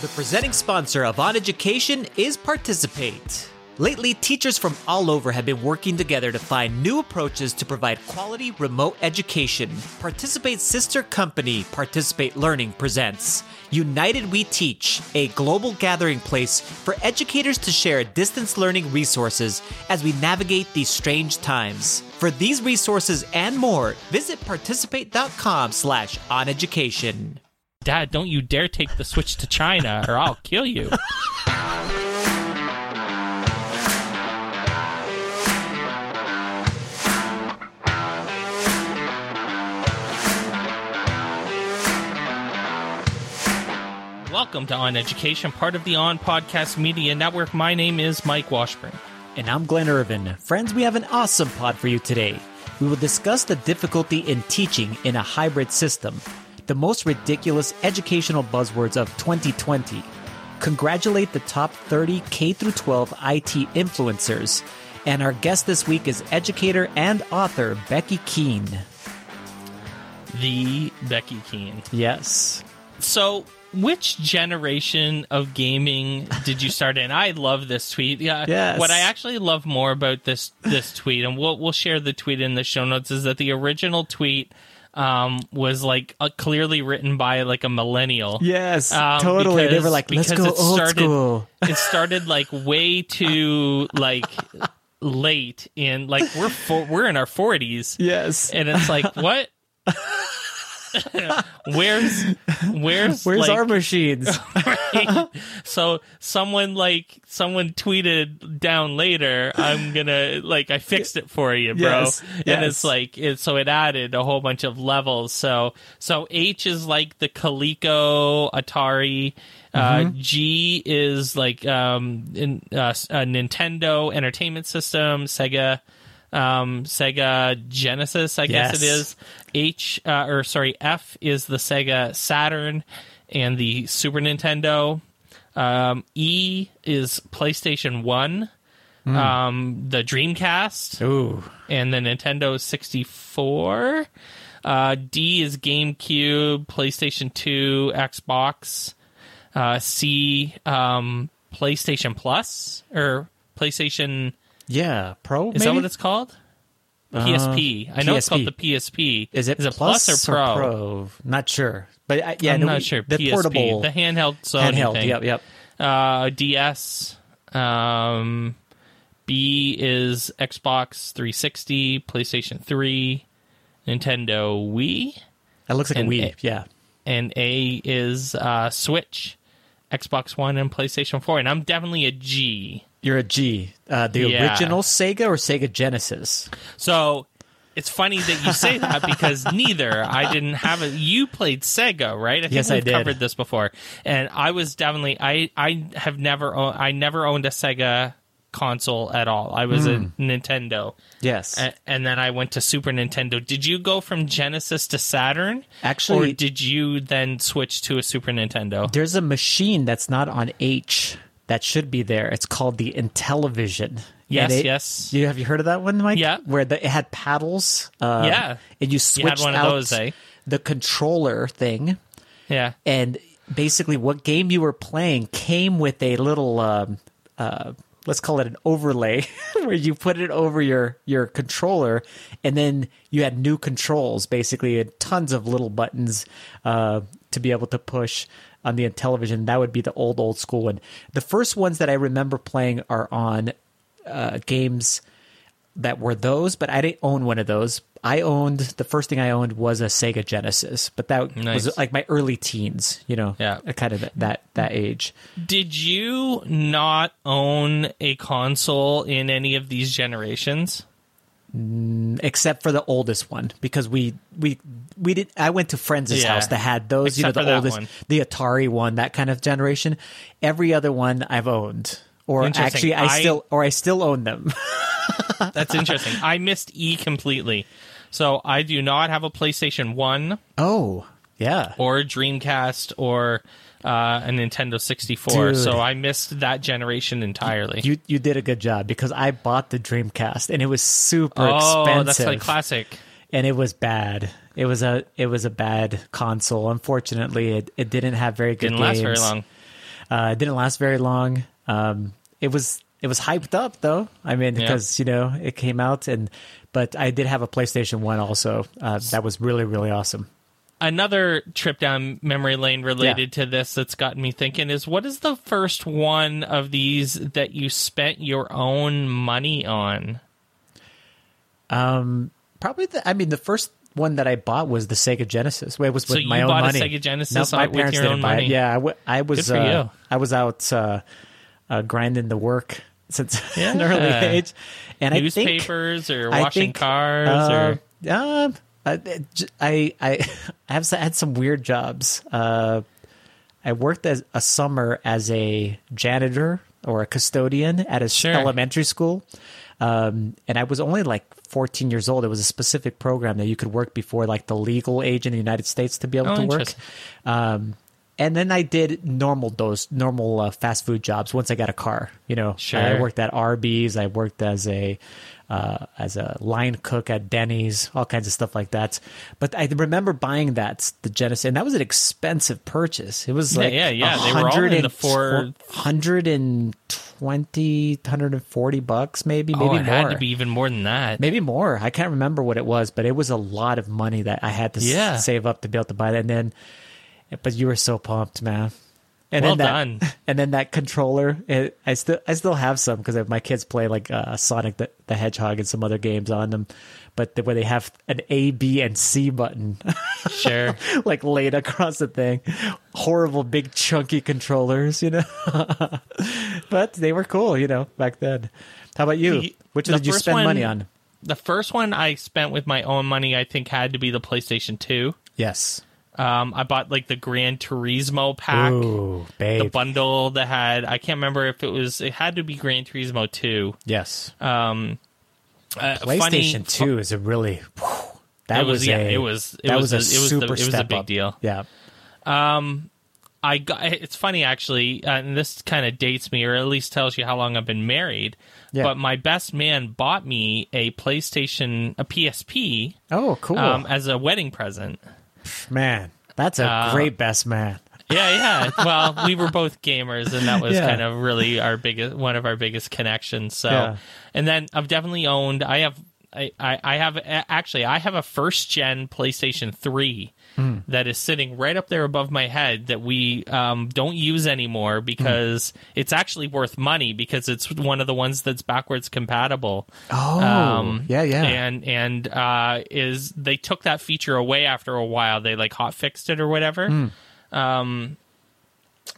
The presenting sponsor of On Education is Participate. Lately, teachers from all over have been working together to find new approaches to provide quality remote education. Participate's sister company, Participate Learning, presents United We Teach, a global gathering place for educators to share distance learning resources as we navigate these strange times. For these resources and more, visit participate.com slash oneducation. Dad, don't you dare take the switch to China or I'll kill you. Welcome to On Education, part of the On Podcast Media Network. My name is Mike Washburn. And I'm Glenn Irvin. Friends, we have an awesome pod for you today. We will discuss the difficulty in teaching in a hybrid system, the most ridiculous educational buzzwords of 2020, congratulate the top 30 K 12 IT influencers, and our guest this week is educator and author Becky Keene. The Becky Keene. Yes. So, which generation of gaming did you start in? I love this tweet. Yeah. Yes. What I actually love more about this this tweet, and we'll we'll share the tweet in the show notes, is that the original tweet um, was like uh, clearly written by like a millennial. Yes, Um, totally. they because- were like, let's go it old started- school. It started like way too like late in like we're for, we're in our forties, Yes. and it's like what. where's where's Where's like, our machines? right? so someone like someone tweeted down later i'm gonna like i fixed it for you bro Yes, and yes. it's like it so it added a whole bunch of levels so so h is like the coleco atari uh, Mm-hmm. G is like um, in, uh, a Nintendo Entertainment System, Sega, um, Sega Genesis, I guess Yes. it is. H uh, or sorry, F is the Sega Saturn and the Super Nintendo. Um, e is PlayStation One, um, the Dreamcast, Ooh. and the Nintendo 64. Uh, D is GameCube, PlayStation 2, Xbox. Uh, C, um, PlayStation Plus or PlayStation. Yeah, Pro. Is that what it's called? PSP. I know it's called the PSP. Is it is it plus, plus, or pro? pro? Not sure, but I, yeah, I'm no, not we- sure. The PSP, portable the handheld Sony handheld. thing. Yep, yep. Uh, DS. Um, B is Xbox 360, PlayStation 3, Nintendo Wii, That looks like And a Wii. A- yeah. and A is uh, Switch, Xbox One, and PlayStation 4. And I'm definitely a G. You're a G. Uh, the Yeah. original Sega or Sega Genesis? So it's funny that you say that because neither I didn't have it. You played Sega, right? I think Yes, I we've did. covered this before, and I was definitely I I have never owned, I never owned a Sega console at all. I was Hmm. a Nintendo, Yes. A- and then I went to Super Nintendo. Did you go from Genesis to Saturn? Actually- or did you then switch to a Super Nintendo? There's a machine that's not on H that should be there. It's called the Intellivision. Yes, it- yes. You have you heard of that one, Mike? Yeah. Where the, it had paddles. Uh, Yeah. And you switched of out those, eh? the controller thing, Yeah, and basically what game you were playing came with a little. Um, uh, let's call it an overlay where you put it over your your controller and then you had new controls basically and tons of little buttons uh, to be able to push on the television that would be the old old school one the first ones that i remember playing are on uh, games that were those but i didn't own one of those i owned the first thing i owned was a sega genesis but that Nice. was like my early teens you know Yeah. kind of that that age Did you not own a console in any of these generations? Mm, except for the oldest one because we we we did I went to friends' Yeah. house that had those you know Except the oldest one. the Atari one that kind of generation every other one I've owned or actually I, I- still or I still own them That's interesting. I missed E completely. So I do not have a PlayStation 1 oh yeah or Dreamcast or uh, a Nintendo 64. Dude. So I missed that generation entirely. you you did a good job because I bought the Dreamcast and it was super oh, expensive Oh, that's like classic. and it was bad it was a it was a bad console unfortunately it, it didn't have very good Didn't last very long. Uh, it didn't last very long. Um, it was it was hyped up though. I mean, Yeah. because you know it came out, and but I did have a PlayStation One also. Uh, that was really really awesome. Another trip down memory lane related to this that's gotten me thinking is what is the first one of these that you spent your own money on? Um, probably the. I mean, the first one that I bought was the Sega Genesis. It was So with you my own bought a money. Sega Genesis No, my parents your didn't own buy money? it. Yeah, I, w- I was. Uh. I was out uh, uh, grinding the work since Yeah. an early age, and I think Newspapers or washing think, cars uh, or um, I, I I I have had some weird jobs. Uh, I worked as a summer as a janitor or a custodian at a Sure. elementary school, um, and I was only like 14 years old. It was a specific program that you could work before like the legal age in the United States to be able Oh, to work. Um, and then I did normal those normal uh, fast food jobs once I got a car. You know, Sure. I worked at Arby's. I worked as a uh, as a line cook at Denny's, all kinds of stuff like that. But I remember buying that the Genesis, and that was an expensive purchase. It was like yeah, yeah. They were all in the four- 120, 140 bucks, maybe, maybe oh, it more. had to be even more than that. Maybe more. I can't remember what it was, but it was a lot of money that I had to s- save up to be able to buy that. And then, but you were so pumped, man. And Well then that, done. And then that controller, it, I still I still have some because my kids play like uh, Sonic the, the Hedgehog and some other games on them, but the, where they have an A, B, and C button Sure. like laid across the thing, horrible big chunky controllers, you know. but they were cool, you know, back then. How about you? The- Which did you spend one- money on? the first one I spent with my own money, I think, had to be the PlayStation 2. Yes. Um, I bought like the Gran Turismo pack, Ooh, the bundle that had, I can't remember if it was, it had to be Gran Turismo 2. yes. Um, uh, PlayStation funny, Two is a really whew, that It was, was, yeah, a it was- it that was was, a- a it was the- super it was a big up. deal. Yeah. I got. It's funny actually, uh, and this kind of dates me, or at least tells you how long I've been married. Yeah. But my best man bought me a PlayStation, a PSP, Oh, cool, um, as a wedding present. Man. That's a uh, great best man. Yeah, yeah. Well, we were both gamers, and that was Yeah. kind of really our biggest, one of our biggest connections. So, Yeah. and then I've definitely owned. I have. I, I, I have actually I have a first gen PlayStation 3 Hmm. that is sitting right up there above my head that we um, don't use anymore because it's actually worth money because it's one of the ones that's backwards compatible. Oh, Um, yeah, yeah. and and uh, is they took that feature away after a while. They like hot fixed it or whatever. Hmm. Um,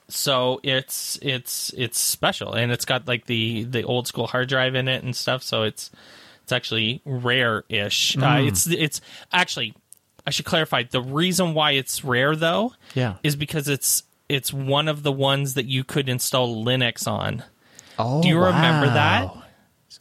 so it's it's it's special, and it's got like the the old school hard drive in it and stuff. So it's it's actually rare ish. Uh, Hmm. it's it's actually I should clarify the reason why it's rare though. Yeah. is because it's it's one of the ones that you could install Linux on. oh, Do you remember that?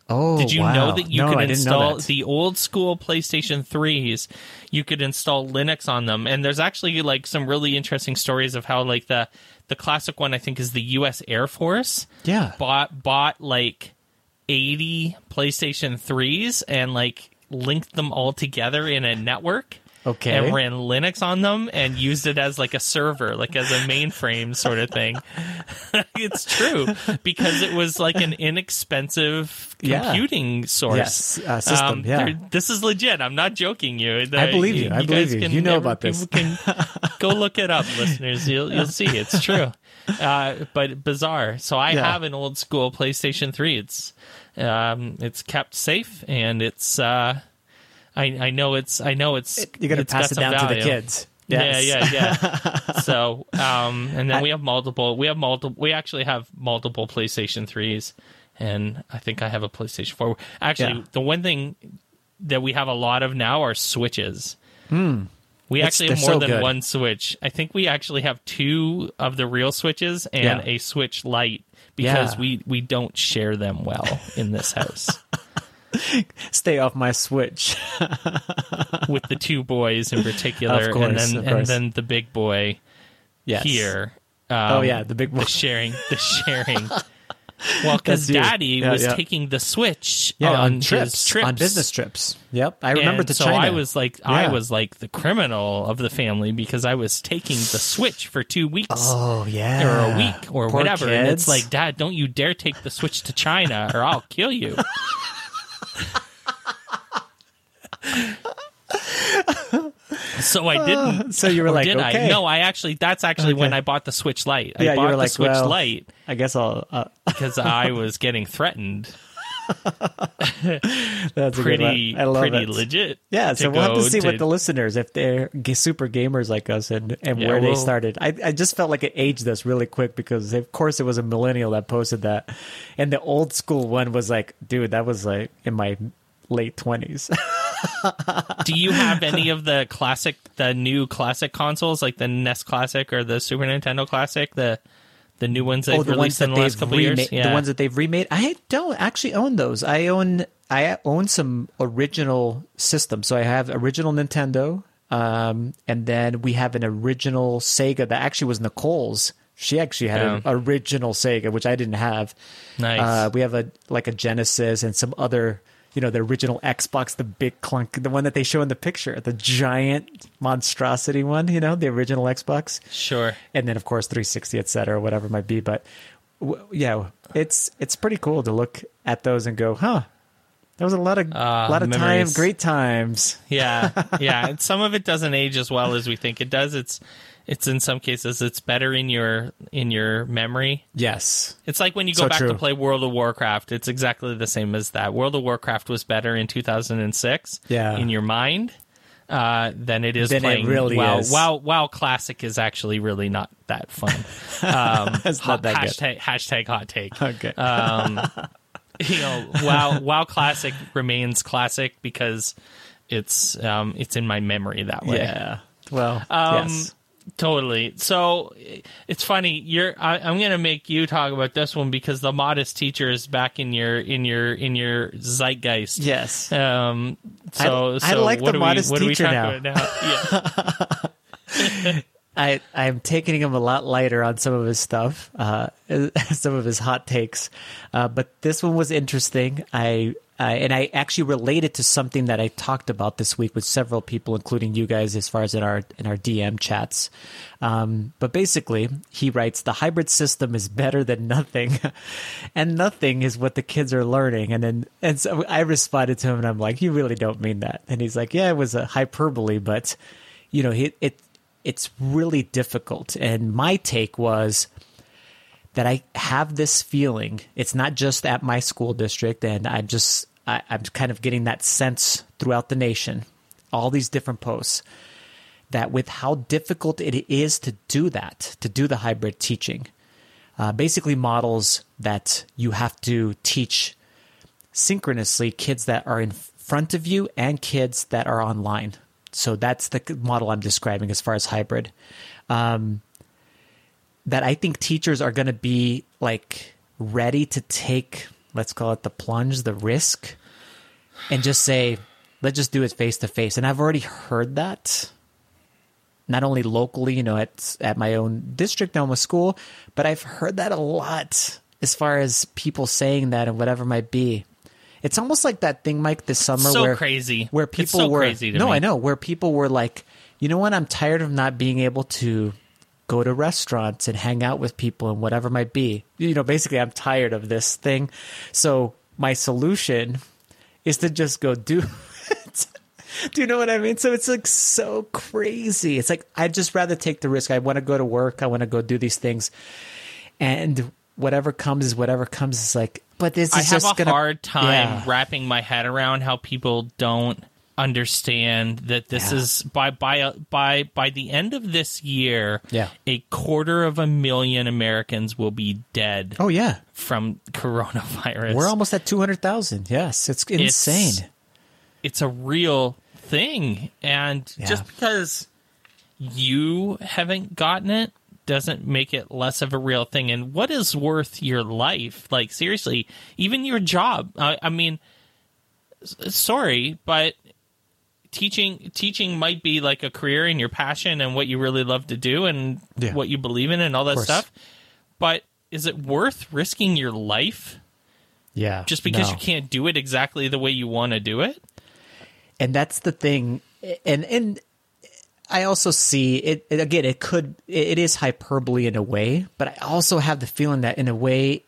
Oh, Did you wow. know that you no, could install the old school PlayStation 3s? You could install Linux on them. And there's actually like some really interesting stories of how like the the classic one I think is the US Air Force Yeah. bought bought like 80 PlayStation 3s and like linked them all together in a network. Okay. And ran Linux on them and used it as like a server, like as a mainframe sort of thing. it's true because it was like an inexpensive Yeah. computing source. Yes, uh, system, Um, yeah. this is legit. I'm not joking you. I believe you. I believe you. can- You know about this. Can go look it up, listeners. You'll you'll see it's true. Uh, but bizarre. So I Yeah. have an old school PlayStation 3. It's um, it's kept safe and it's uh, I I know it's I know it's You're gonna it's pass it down to the kids. Yes. Yeah, yeah, yeah. so, um, and then we have multiple. We have multiple. We actually have multiple PlayStation threes, and I think I have a PlayStation four. Actually, Yeah. the one thing that we have a lot of now are switches. We Hmm. It's- actually have more so than good. one switch. I think we actually have two of the real switches and Yeah. a switch light because Yeah. we we don't share them well in this house Stay off my switch. with the two boys in particular, Of course, and then and then the big boy yes. here. Oh Um, yeah, the big one. the sharing the sharing Well, because Daddy Yeah, was yeah. taking the Switch Yeah, on, on, his trips, trips, on business trips. Yep, I remember And to so China. I was like, I was like the criminal of the family because I was taking the Switch for two weeks. oh yeah, or a week or Poor whatever. And it's like, Dad, don't you dare take the Switch to China or I'll kill you. So I didn't. So you were like, did okay. I? No, I actually, that's actually when I bought the Switch Lite. I Yeah, you bought were the like, Switch well- Lite I guess I'll. Uh, because I was getting threatened. that's a Pretty. I love pretty it. legit. Yeah, so we'll have to see to- what the listeners, if they're super gamers like us, and, and Yeah, where they started. I, I just felt like it aged us really quick because, of course, it was a millennial that posted that, and the old school one was like, dude, that was like in my late twenties. Do you have any of the classic, the new classic consoles, like the NES Classic or the Super Nintendo Classic, the the new ones they've oh, the ones that in the last they've couple remade, years? the ones that they've remade. I don't actually own those. I own I own some original systems. So I have original Nintendo, um, and then we have an original Sega that actually was Nicole's. She actually had an original Sega, which I didn't have. Nice. Uh, we have a like a Genesis and some other, you know, the original Xbox, the big clunk, the one that they show in the picture, the giant monstrosity one. You know, the original Xbox Sure. and then of course 360 et cetera whatever it might be but w- yeah it's it's pretty cool to look at those and go huh that was a lot of Ah, lot of time great times Yeah, yeah. And some of it doesn't age as well as we think it does. It's it's in some cases it's better in your in your memory. yes It's like when you go So back true. to play World of Warcraft. It's exactly the same as that. World of Warcraft was better in 2006 Yeah. in your mind uh, than it is Than it playing really WoW. is. WoW. WoW Classic is actually really not that fun. Um, It's not that good. hashtag, hashtag hot take. okay Um, you know, WoW WoW Classic remains classic because it's um, it's in my memory that way. yeah well Um, yes Totally. So it's funny. You're. I, I'm going to make you talk about this one because the modest teacher is back in your in your in your zeitgeist. yes Um. So I so like what the modest we teacher now. now? Yeah. I I'm taking him a lot lighter on some of his stuff, uh, some of his hot takes, uh, but this one was interesting. I, I and I actually related to something that I talked about this week with several people, including you guys, as far as in our in our DM chats. Um, but basically, he writes the hybrid system is better than nothing, and nothing is what the kids are learning. And then and so I responded to him, and I'm like, you really don't mean that? And he's like, yeah, it was a hyperbole, but you know, he, it it's really difficult. And my take was that I have this feeling. It's not just at my school district, and I'm just I, I'm kind of getting that sense throughout the nation, all these different posts, that with how difficult it is to do that, to do the hybrid teaching, uh, basically models that you have to teach synchronously kids that are in front of you and kids that are online. So that's the model I'm describing as far as hybrid. Um, that I think teachers are going to be like ready to take, let's call it the plunge, the risk, and just say, let's just do it face to face. And I've already heard that, not only locally, you know, at at my own district, Elma school, but I've heard that a lot as far as people saying that and whatever might be. It's almost like that thing, Mike, this summer so where crazy. where It's people so were crazy to no, me. I know where people were like, you know what? I'm tired of not being able to go to restaurants and hang out with people and whatever might be. You know, basically, I'm tired of this thing. So my solution is to just go do it. Do you know what I mean? So it's like so crazy. It's like I'd just rather take the risk. I want to go to work. I want to go do these things, and whatever comes is whatever comes. Is like, but this is I have just a gonna, hard time Yeah. wrapping my head around how people don't understand that this Yeah. is by by uh, by by the end of this year Yeah. a quarter of a million Americans will be dead Oh yeah, from coronavirus. we're almost at two hundred thousand. Yes, it's insane. it's a real thing and Yeah. just because you haven't gotten it doesn't make it less of a real thing and what is worth your life like seriously even your job i, I mean sorry but teaching teaching might be like a career and your passion and what you really love to do and Yeah. what you believe in and all that stuff but is it worth risking your life Yeah. just because no. you can't do it exactly the way you want to do it? and that's the thing and and i also see it, it again it could it is hyperbole in a way but i also have the feeling that in a way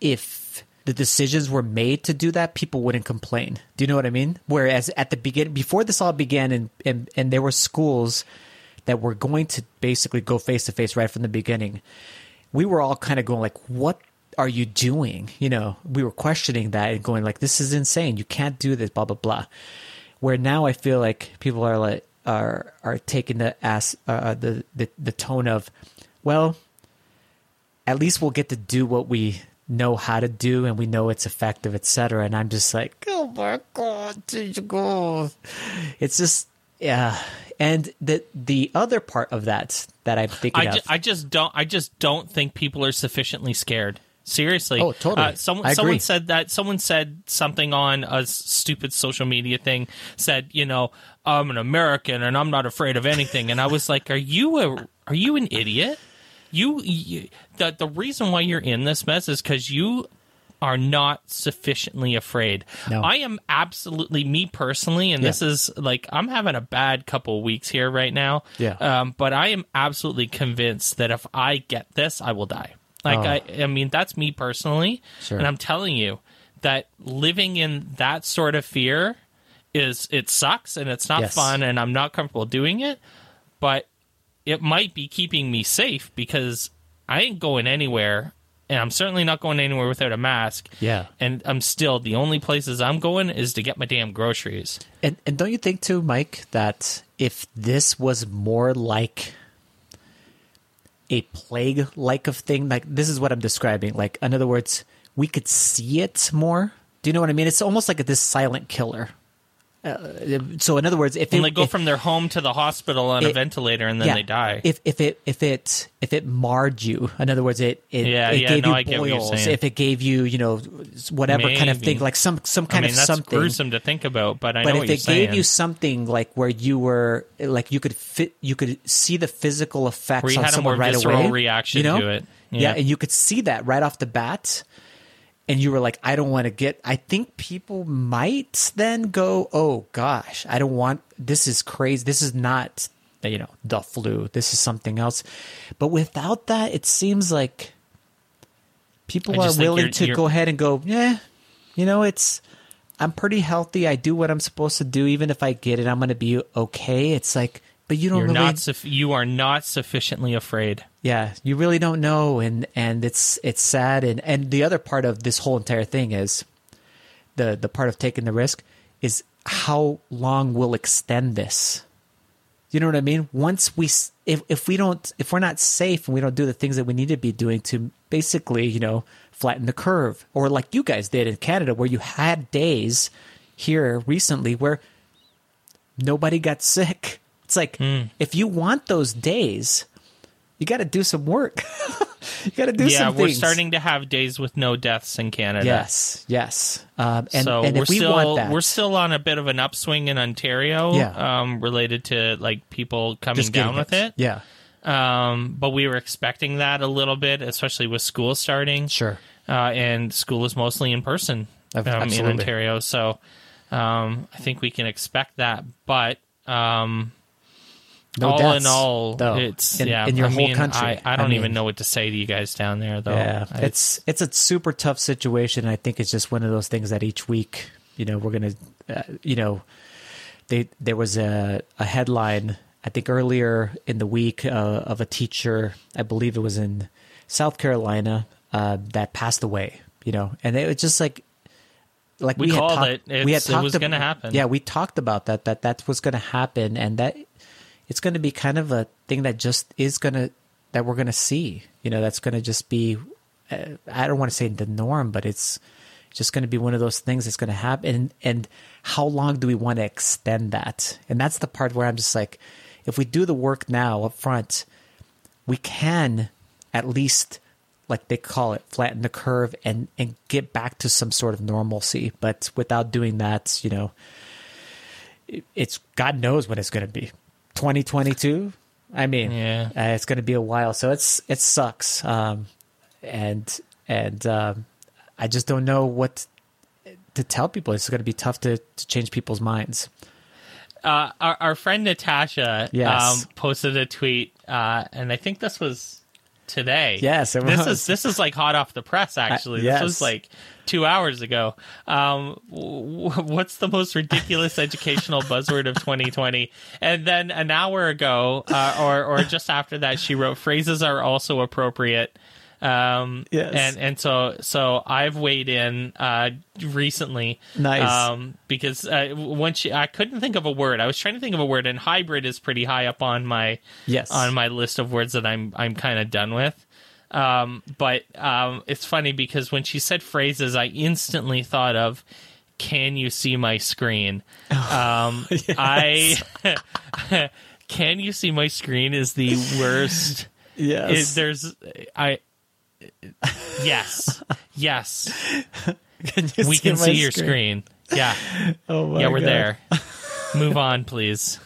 if the decisions were made to do that people wouldn't complain. Do you know what i mean? Whereas at the beginning before this all began and and, and there were schools that were going to basically go face to face right from the beginning we were all kind of going like what are you doing? You know we were questioning that and going like this is insane. You can't do this blah blah blah. Where now I feel like people are like are are taking the ass uh, the, the the tone of, well, at least we'll get to do what we know how to do and we know it's effective, etc. And I'm just like, oh my god, did you go? It's just yeah. And the the other part of that that I'm thinking I, of, ju- I just don't I just don't think people are sufficiently scared. Seriously. Oh, totally. Uh, someone I someone said that someone said something on a stupid social media thing said, you know, I'm an American and I'm not afraid of anything and I was like, are you a are you an idiot? You, you the the reason why you're in this mess is cuz you are not sufficiently afraid. No. I am absolutely me personally, and Yeah. this is like I'm having a bad couple weeks here right now. Yeah. Um, but I am absolutely convinced that if I get this, I will die. Like Oh. I, I mean, that's me personally, Sure. and I'm telling you that living in that sort of fear is it sucks and it's not Yes. fun, and I'm not comfortable doing it. But it might be keeping me safe because I ain't going anywhere, and I'm certainly not going anywhere without a mask. Yeah. and I'm still the only places I'm going is to get my damn groceries. And and don't you think too, Mike, that if this was more like a plague like of thing, like this is what I'm describing. Like in other words, we could see it more. Do you know what I mean? It's almost like this silent killer. Uh, so in other words, if it, they go if, from their home to the hospital on a ventilator, and then yeah, they die. If if it if it if it marred you, in other words, it it, Yeah, it yeah, gave no, you I boils. If it gave you, you know, whatever kind of thing, like some some I kind mean, of that's something gruesome to think about, but I but know if what you're it saying. gave you something like where you were like you could fit you could see the physical effects Where you on had a someone more right away reaction you know? to it. yeah. Yeah. and you could see that right off the bat and you were like i don't want to get i think people might then go oh gosh i don't want this is crazy this is not you know the flu this is something else but without that it seems like people are willing you're- to you're- go ahead and go yeah you know it's i'm pretty healthy i do what i'm supposed to do even if i get it i'm going to be okay it's like but you don't You're really not. Suf- you are not sufficiently afraid. Yeah you really don't know and and it's it's sad and and the other part of this whole entire thing is the the part of taking the risk is how long we'll extend this. You know what i mean? Once we if if we don't if we're not safe and we don't do the things that we need to be doing to basically you know flatten the curve or like you guys did in canada where you had days here recently where nobody got sick. It's like Hmm. if you want those days you got to do some work you got to do yeah, some Yeah, we're things starting to have days with no deaths in Canada. yes yes um, and, so and we're if we still want that we're still on a bit of an upswing in Ontario, Yeah. um, related to like people coming down with it. yeah Um, but we were expecting that a little bit, especially with school starting. sure uh, and school is mostly in person um, in. Ontario. So um, I think we can expect that. But um, no all deaths, in all, though, it's in, yeah. in your I whole mean, country I, I don't mean, even know what to say to you guys down there, though. Yeah, I- it's it's a super tough situation. I think it's just one of those things that each week, you know, we're gonna, uh, you know, they there was a a headline I think earlier in the week uh, of a teacher, I believe it was in South Carolina, uh, that passed away. You know, and it was just like. Like We had called talked- it. we had It's- it was gonna happen. Yeah, we talked about that. That that was going to happen, and that it's going to be kind of a thing that just is going to that we're going to see. You know, that's going to just be. Uh, I don't want to say the norm, but it's just going to be one of those things that's going to happen. And, and how long do we want to extend that? And that's the part where I'm just like, if we do the work now up front, we can at least like they call it flatten the curve and and get back to some sort of normalcy but without doing that you know it's god knows when it's going to be 2022 i mean Yeah. uh, it's going to be a while so it's it sucks um and and um, I just don't know what to tell people. It's going to be tough to, to change people's minds. Uh, our, our friend Natasha Yes. um, posted a tweet, uh, and I think this was today. Yes, it this was. is this is like hot off the press. Actually, yes. this was like two hours ago. Um, w- what's the most ridiculous educational buzzword of 2020? And then an hour ago, uh, or or just after that, she wrote phrases are also appropriate. Um, Yes. and and so so I've weighed in uh, recently, Nice. um, because uh, once I couldn't think of a word. I was trying to think of a word, and hybrid is pretty high up on my Yes. on my list of words that I'm I'm kind of done with. Um, but um, it's funny because when she said phrases, I instantly thought of "Can you see my screen?" Um, I "Can you see my screen?" is the worst. Yes. there's I. Yes, yes, Can you we see can see your screen. Yeah, Oh my yeah, we're God. there. Move on, please.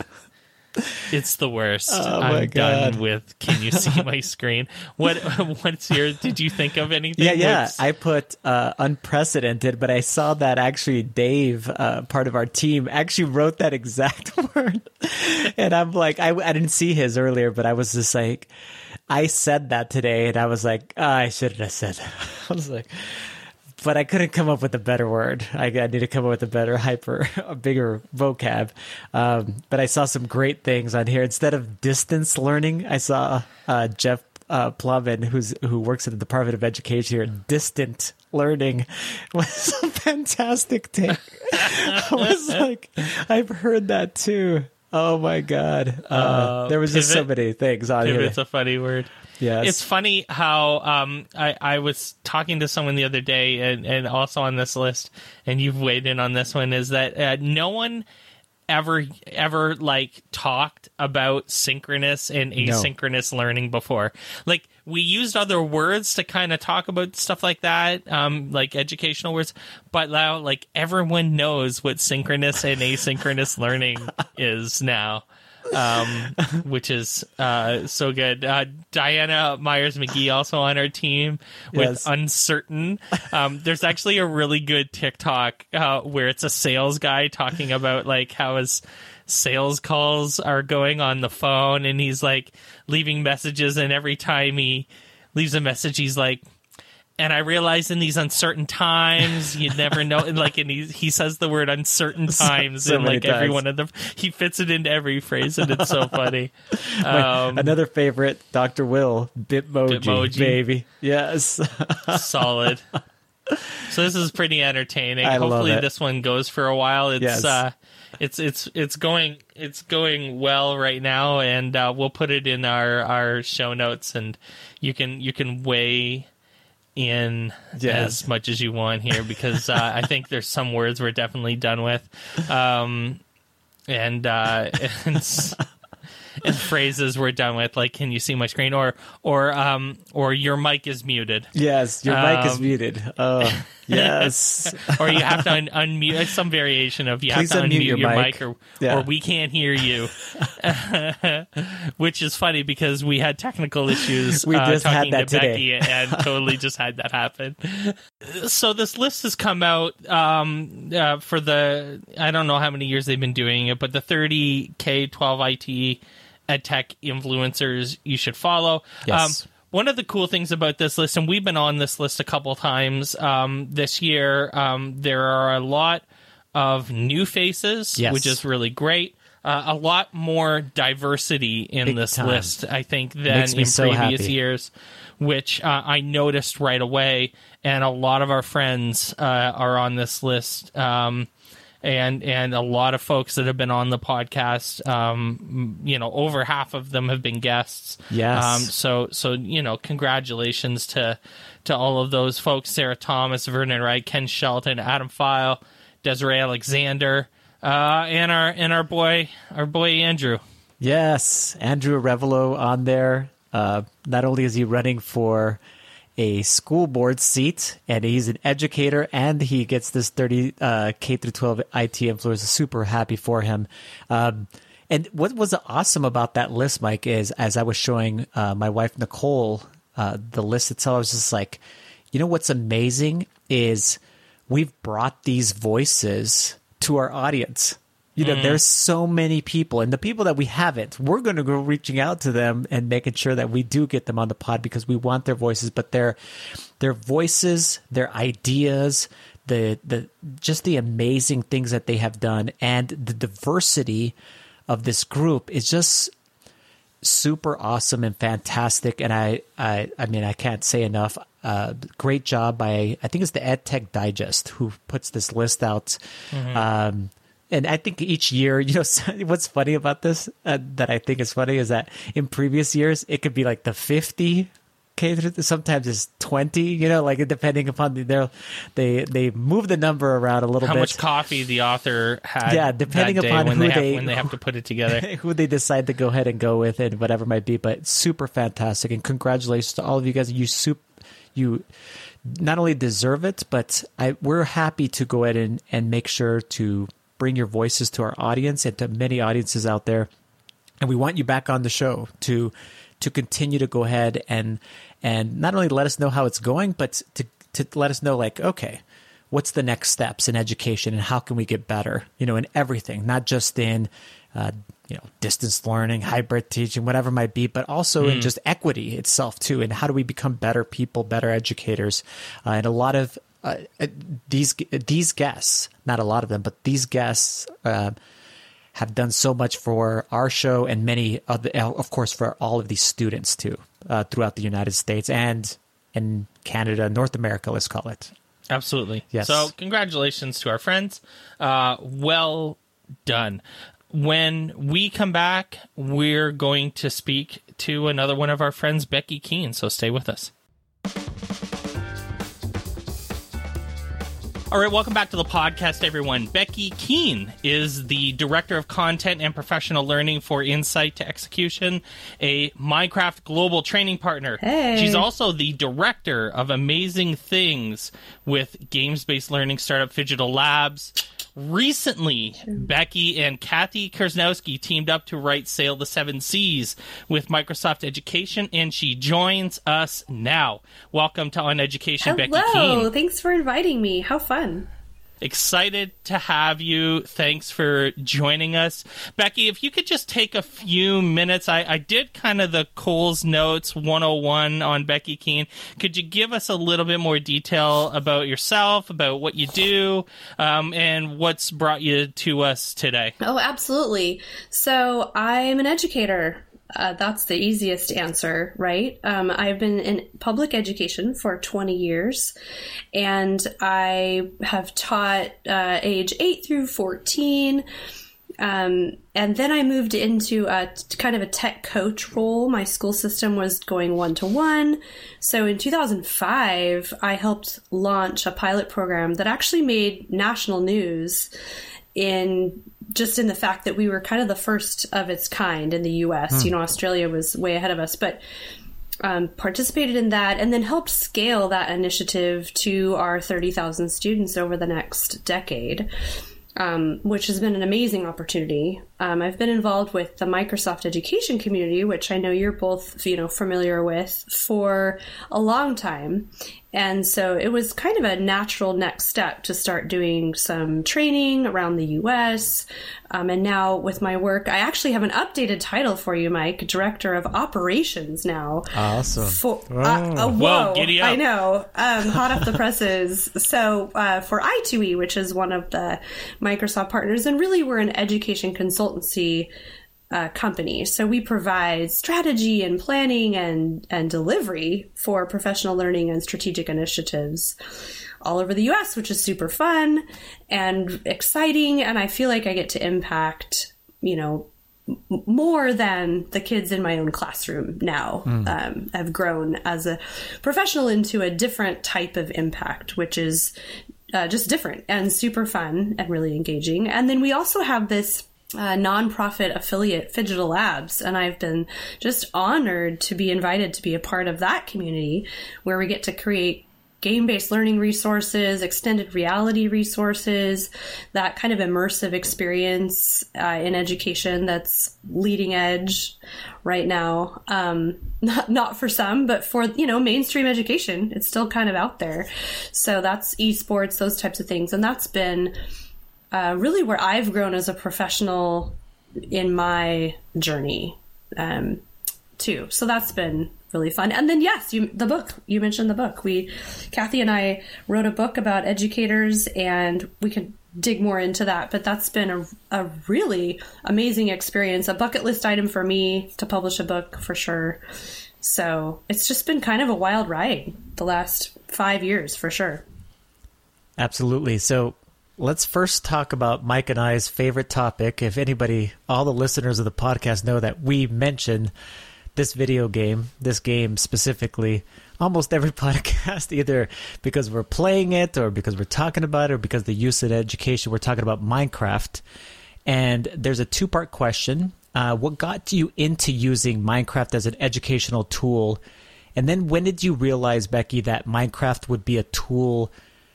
It's the worst. Oh my I'm God. done with. Can you see my screen? What? What's your? Did you think of anything? Yeah, yeah. I put uh, unprecedented, but I saw that actually Dave, uh, part of our team, actually wrote that exact word. and I'm like, I, I didn't see his earlier, but I was just like, I said that today, and I was like, "Ah, I shouldn't have said that. I was like, but I couldn't come up with a better word. I, I need to come up with a better hyper, a bigger vocab. Um, but I saw some great things on here. Instead of distance learning, I saw uh, Jeff uh, Plovin, who's who works at the Department of Education here. Distant learning was a fantastic take. I was like, I've heard that too. Oh my god! Uh, Uh, there was just so many things on here. Pivot's a funny word. Yes. It's funny how um, I, I was talking to someone the other day, and, and also on this list, and you've weighed in on this one, is that uh, no one ever ever like talked about synchronous and asynchronous learning before. Like we used other words to kind of talk about stuff like that, um, like educational words, but now like everyone knows what synchronous and asynchronous learning is now um, which is uh, so good. Uh, Diana Myers McGee also on our team with Yes. uncertain. Um, there's actually a really good TikTok uh, where it's a sales guy talking about like how his sales calls are going on the phone, and he's like leaving messages, and every time he leaves a message, he's like. And I realize in these uncertain times, you never know. And like, and he, he says the word uncertain times so in many like every times. one of them. He fits it into every phrase, and it's so funny. Um, Another favorite, Dr. Will, Bitmoji, Bitmoji. baby. Yes. solid. So this is pretty entertaining. I Hopefully this one goes for a while. It's Yes. uh it's it's it's going it's going well right now and uh, we'll put it in our our show notes and you can you can weigh in Yes. as much as you want here because uh, I think there's some words we're definitely done with. Um and uh and, and phrases we're done with like can you see my screen or or um or your mic is muted yes. Your mic is Um, muted. Oh, yes. or you have to un- unmute some variation of you Please have to unmute unmute your your, mic. mic, or, Yeah. or we can't hear you which is funny because we had technical issues We uh, just had that to today. Becky and totally just had that happen so this list has come out um, uh, for the I don't know how many years they've been doing it but the 30k 12 IT ed tech influencers you should follow Yes. um, one of the cool things about this list, and we've been on this list a couple times um, this year, um, there are a lot of new faces, Yes. which is really great. Uh, a lot more diversity in Big this time. list, I think, than in previous years, which uh, I noticed right away. And a lot of our friends uh, are on this list. Um, and and a lot of folks that have been on the podcast, um, you know, over half of them have been guests. Yes. Um, so so you know, congratulations to to all of those folks: Sarah Thomas, Vernon Wright, Ken Shelton, Adam Phyall, Desiree Alexander, uh, and our and our boy our boy Andrew. Yes. Andrew Arevalo on there. Uh, not only is he running for a school board seat, and he's an educator, and he gets this 30 uh, K through 12 IT influencer. Super happy for him. Um, and what was awesome about that list, Mike, is as I was showing uh, my wife Nicole uh, the list itself, I was just like, you know what's amazing is we've brought these voices to our audience. You know, there's so many people, and the people that we haven't, we're going to go reaching out to them and making sure that we do get them on the pod because we want their voices. But their their voices, their ideas, the the just the amazing things that they have done, and the diversity of this group is just super awesome and fantastic. And I, I, I mean, I can't say enough. Uh, great job by I think it's the EdTech Digest who puts this list out. Um, and I think each year, you know, what's funny about this uh, that I think is funny is that in previous years it could be like the fifty. Okay, sometimes it's twenty. You know, like depending upon the they they they move the number around a little How bit. much coffee the author had? Yeah, depending upon when who they have, they- when they have to put it together. who they decide to go ahead and go with and whatever might be but super fantastic and congratulations to all of you guys you soup you not only deserve it but I we're happy to go ahead and, and make sure to bring your voices to our audience and to many audiences out there. And we want you back on the show to to continue to go ahead and and not only let us know how it's going but to to let us know like okay what's the next steps in education and how can we get better you know in everything not just in uh, you know distance learning hybrid teaching whatever it might be but also in just equity itself too and how do we become better people better educators? Uh, and a lot of uh, uh, these these guests not a lot of them but these guests uh, have done so much for our show and many of the, of course, for all of these students too, uh, throughout the United States and in Canada, North America, let's call it. Absolutely. Yes. So, congratulations to our friends. Uh, well done. When we come back, we're going to speak to another one of our friends, Becky Keene. So, stay with us. All right, welcome back to the podcast, everyone. Becky Keene is the Director of Content and Professional Learning for Insight to Execution, a Minecraft global training partner. Hey. She's also the Director of Amazing Things with games based learning startup Digital Labs. Recently, Becky and Kathi Kersznowski teamed up to write Sail the Seven Seas with Microsoft Education, and she joins us now. Welcome to On Education, Becky Keene. Hello, thanks for inviting me. How fun. Excited to have you. Thanks for joining us. Becky, if you could just take a few minutes, I, I did kind of the Coles Notes 101 on Becky Keene. Could you give us a little bit more detail about yourself, about what you do, um, and what's brought you to us today? Oh, absolutely. So, I'm an educator. Uh, that's the easiest answer, right? Um, I've been in public education for 20 years, and I have taught uh, age 8 through 14. Um, and then I moved into a kind of a tech coach role. My school system was going one to one. So in 2005, I helped launch a pilot program that actually made national news in just in the fact that we were kind of the first of its kind in the US. You know, Australia was way ahead of us, but um, participated in that and then helped scale that initiative to our 30,000 students over the next decade. Um, which has been an amazing opportunity. Um, I've been involved with the Microsoft education community, which I know you're both, you know, familiar with, for a long time, and so it was kind of a natural next step to start doing some training around the U.S. Um, and now with my work, I actually have an updated title for you, Mike, Director of Operations now. Awesome. For, uh, uh, Whoa, whoa, giddy up. I know. Um, hot off the presses. So uh, for i2e, which is one of the Microsoft partners, and really we're an education consultancy uh, company. So we provide strategy and planning and and delivery for professional learning and strategic initiatives all over the U.S., which is super fun and exciting. And I feel like I get to impact, you know, m- more than the kids in my own classroom now. Um, I've grown as a professional into a different type of impact, which is uh, just different and super fun and really engaging. And then we also have this uh, nonprofit affiliate, Digital Labs, and I've been just honored to be invited to be a part of that community where we get to create game based learning resources, extended reality resources, that kind of immersive experience uh, in education that's leading edge right now. Um, not, not for some, but for, you know, mainstream education. It's still kind of out there. So that's esports, those types of things. And that's been uh, really where I've grown as a professional in my journey. Um, too. So that's been really fun. And then yes, you the book. You mentioned the book. We Kathi and I wrote a book about educators and we could dig more into that, but that's been a, a really amazing experience, a bucket list item for me to publish a book for sure. So, it's just been kind of a wild ride the last 5 years for sure. Absolutely. So, let's first talk about Mike and I's favorite topic. If anybody, all the listeners of the podcast know that we mention this video game, this game specifically, almost every podcast, either because we're playing it or because we're talking about it or because the use in education, we're talking about Minecraft. And there's a two part question. Uh, what got you into using Minecraft as an educational tool? And then when did you realize, Becky, that Minecraft would be a tool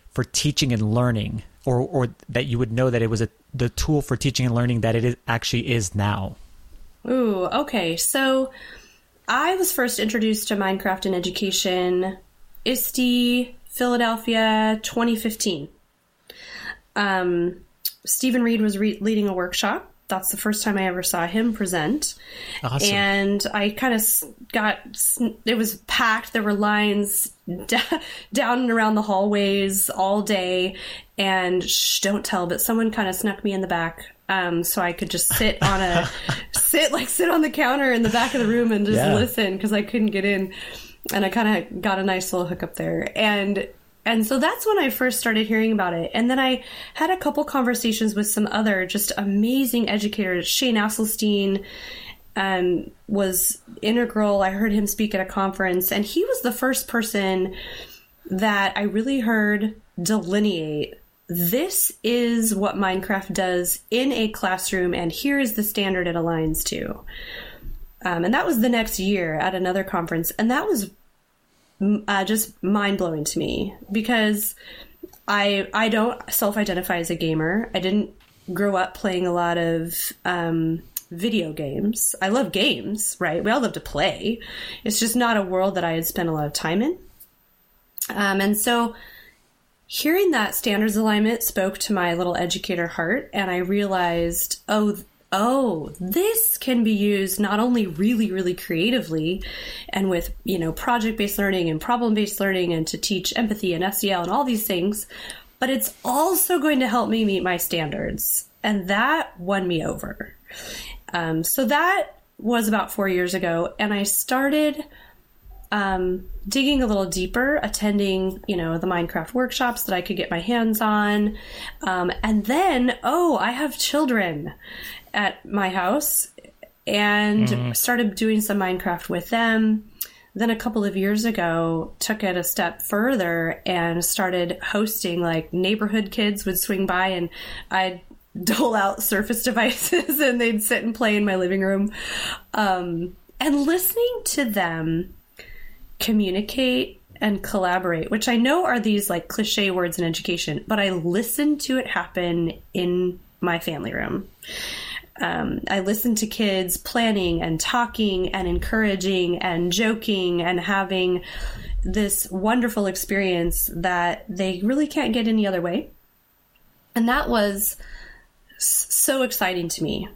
for teaching and learning, or, or that you would know that it was a, the tool for teaching and learning that it is, actually is now? Ooh, okay. So I was first introduced to Minecraft in education, ISTE, Philadelphia, 2015. Um, Stephen Reid was re- leading a workshop. That's the first time I ever saw him present. Awesome. And I kind of got, it was packed. There were lines d- down and around the hallways all day. And shh, don't tell, but someone kind of snuck me in the back um, so I could just sit on a sit like sit on the counter in the back of the room and just yeah. listen because I couldn't get in, and I kind of got a nice little hookup there, and and so that's when I first started hearing about it, and then I had a couple conversations with some other just amazing educators, Shane Asselstine. Um, was integral. I heard him speak at a conference, and he was the first person that I really heard delineate this is what Minecraft does in a classroom, and here is the standard it aligns to. Um, and that was the next year at another conference, and that was uh, just mind blowing to me because I I don't self identify as a gamer. I didn't grow up playing a lot of um, video games. I love games, right? We all love to play. It's just not a world that I had spent a lot of time in. Um, and so hearing that standards alignment spoke to my little educator heart and i realized oh oh this can be used not only really really creatively and with you know project based learning and problem based learning and to teach empathy and sel and all these things but it's also going to help me meet my standards. And that won me over. Um, so that was about four years ago and i started um, digging a little deeper, attending, you know, the Minecraft workshops that I could get my hands on. Um, and then, oh, I have children at my house and mm-hmm. started doing some Minecraft with them. Then a couple of years ago, took it a step further and started hosting like neighborhood kids would swing by and I'd dole out surface devices and they'd sit and play in my living room. Um, and listening to them communicate and collaborate, which I know are these like cliche words in education, but I listened to it happen in my family room. Um, I listened to kids planning and talking and encouraging and joking and having this wonderful experience that they really can't get any other way. And that was so exciting to me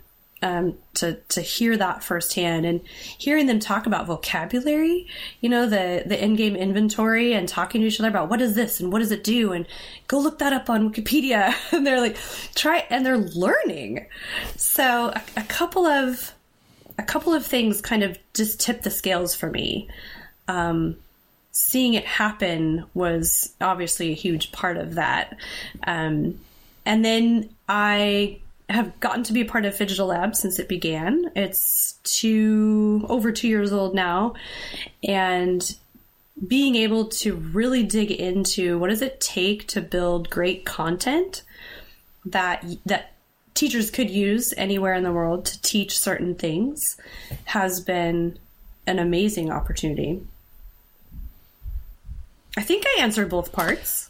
um, to to hear that firsthand and hearing them talk about vocabulary, you know, the the in game inventory and talking to each other about what is this and what does it do and go look that up on Wikipedia and they're like try and they're learning. So a, a couple of a couple of things kind of just tipped the scales for me. Um, seeing it happen was obviously a huge part of that. Um, and then I have gotten to be a part of Phygital Lab since it began. It's two over two years old now, and being able to really dig into what does it take to build great content that that teachers could use anywhere in the world to teach certain things has been an amazing opportunity. I think I answered both parts.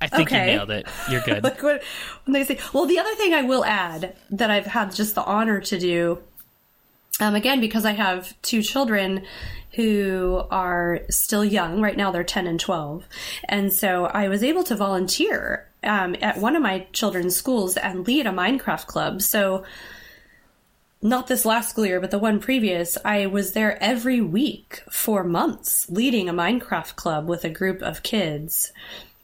I think Okay. you nailed it. You're good. like what when they say well the other thing i will add that i've had just the honor to do um, again because i have two children who are still young right now they're 10 and 12 and so i was able to volunteer um, at one of my children's schools and lead a minecraft club so not this last school year, but the one previous, I was there every week for months leading a Minecraft club with a group of kids.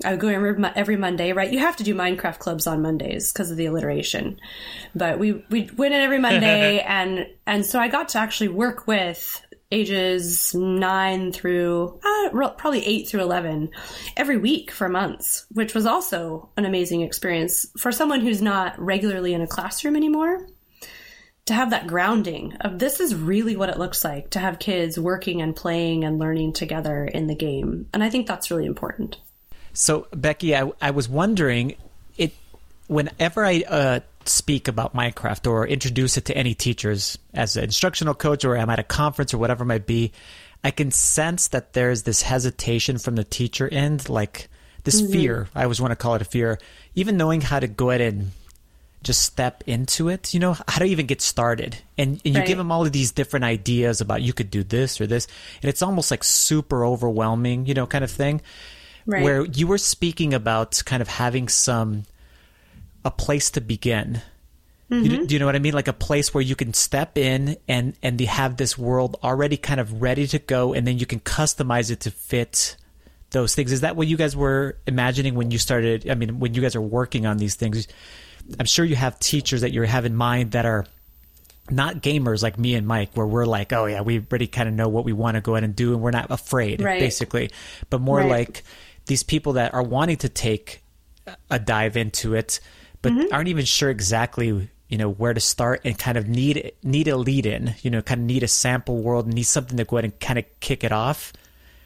I would go every, every Monday, right? You have to do Minecraft clubs on Mondays because of the alliteration. But we, we went in every Monday and, and so I got to actually work with ages nine through uh, probably eight through 11 every week for months, which was also an amazing experience for someone who's not regularly in a classroom anymore to have that grounding of this is really what it looks like to have kids working and playing and learning together in the game. And I think that's really important. So, Becky, I, I was wondering, it whenever I uh, speak about Minecraft or introduce it to any teachers as an instructional coach, or I'm at a conference or whatever it might be, I can sense that there's this hesitation from the teacher end, like this fear. I always want to call it a fear, even knowing how to go ahead and just step into it. You know, how to even get started, and, and you Right. give them all of these different ideas about you could do this or this, and it's almost like super overwhelming, you know, kind of thing Right. where you were speaking about kind of having some a place to begin. You, mm-hmm. do you know what I mean? Like a place where you can step in and and they have this world already kind of ready to go, and then you can customize it to fit those things. Is that what you guys were imagining when you started? I mean, when you guys are working on these things, I'm sure you have teachers that you have in mind that are not gamers like me and Mike, where we're like, oh yeah, we already kind of know what we want to go ahead and do, and we're not afraid, Right. basically. But more Right. like these people that are wanting to take a dive into it, but Mm-hmm. aren't even sure exactly, you know, where to start, and kind of need need a lead in, you know, kind of need a sample world, need something to go ahead and kind of kick it off.